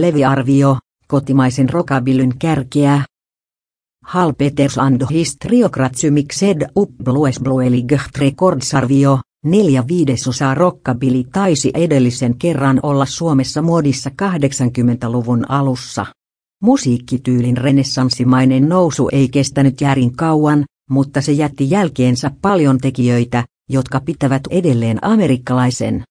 Leviarvio, kotimaisen rockabillyn kärkeä. Hal Peters and Histriokratsymixed up Blues neljä viidesosaa rokkabili taisi edellisen kerran olla Suomessa muodissa 80-luvun alussa. Musiikkityylin renessanssimainen nousu ei kestänyt järin kauan, mutta se jätti jälkeensä paljon tekijöitä, jotka pitävät edelleen amerikkalaisen